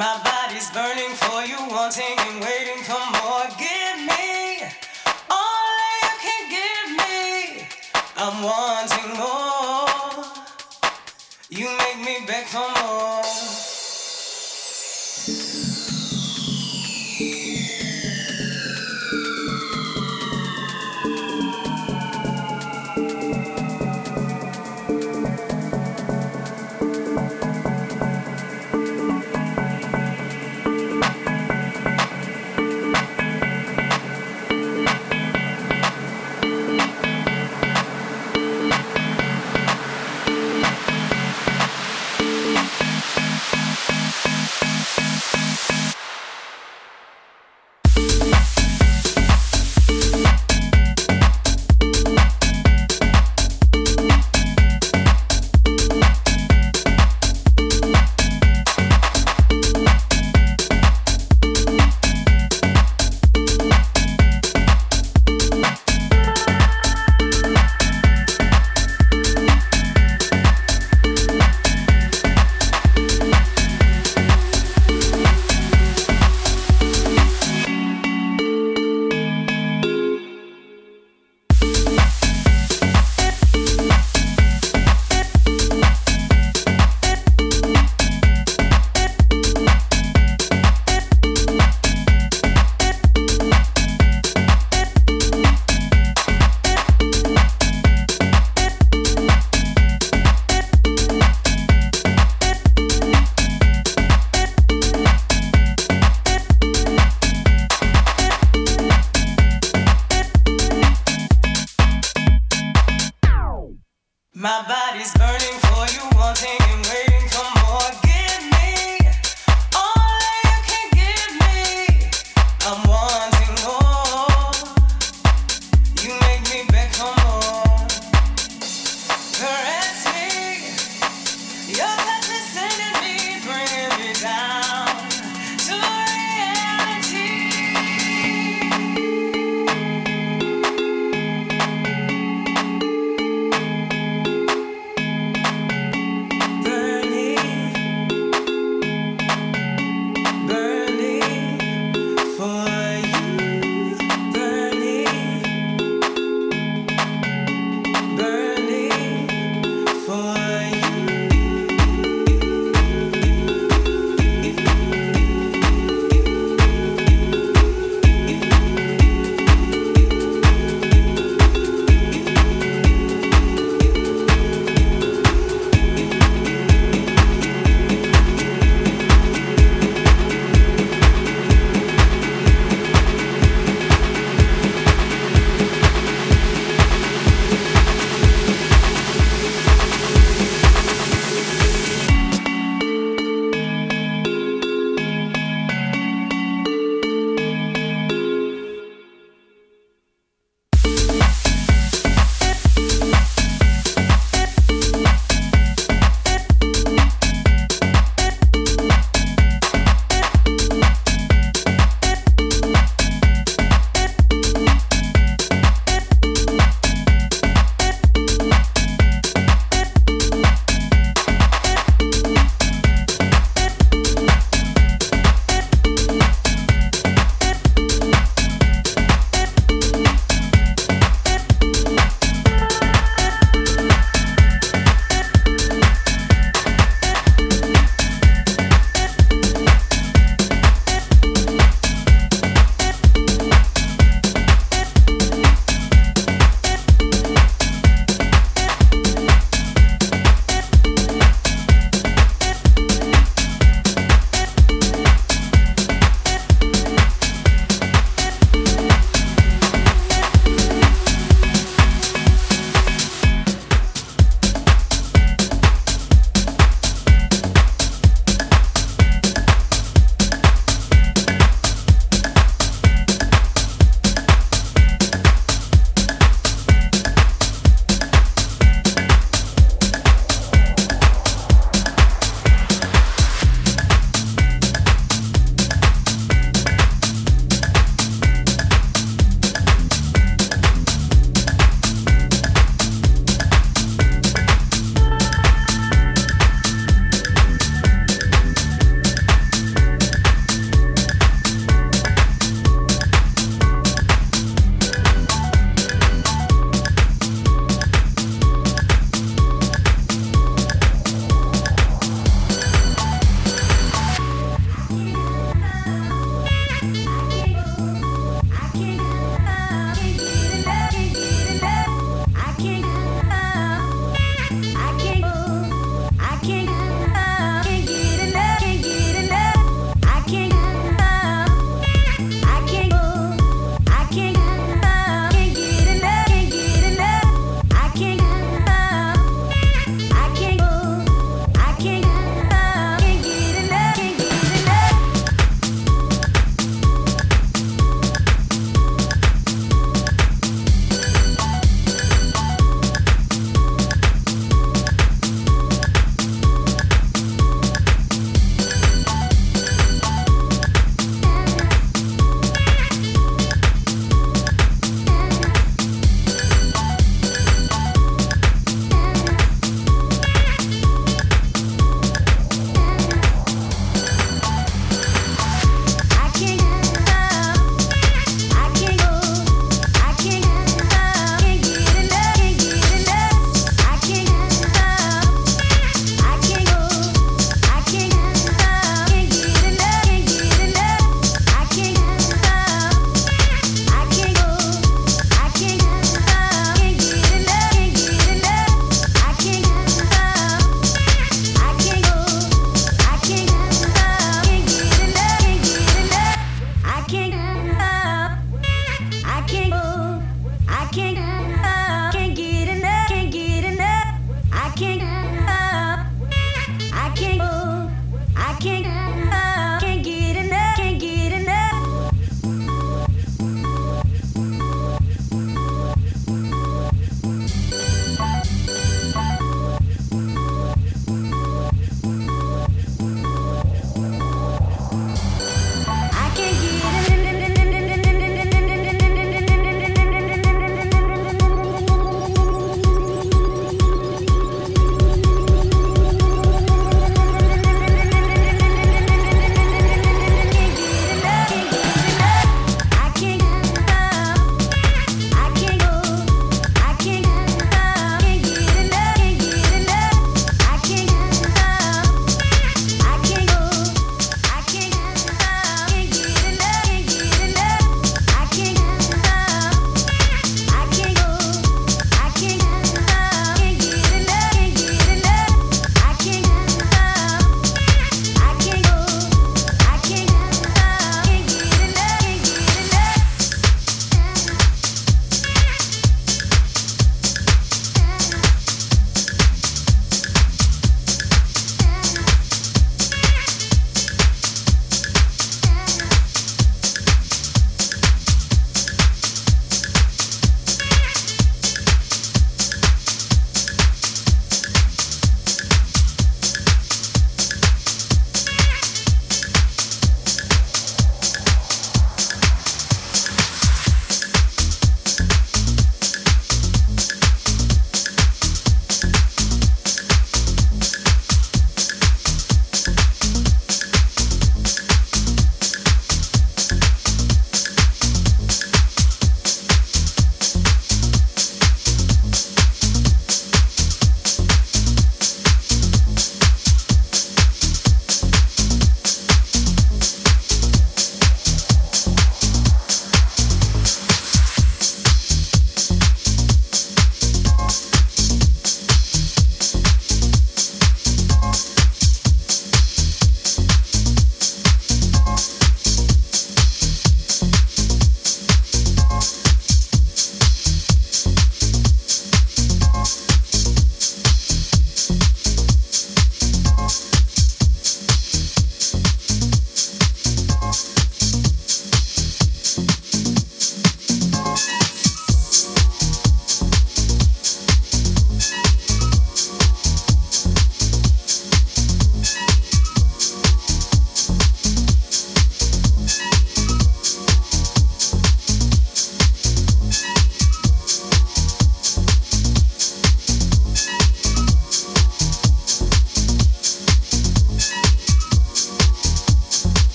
My body's burning for you, wanting and waiting for more. Give me all that you can give me. I'm wanting more. You make me beg for more.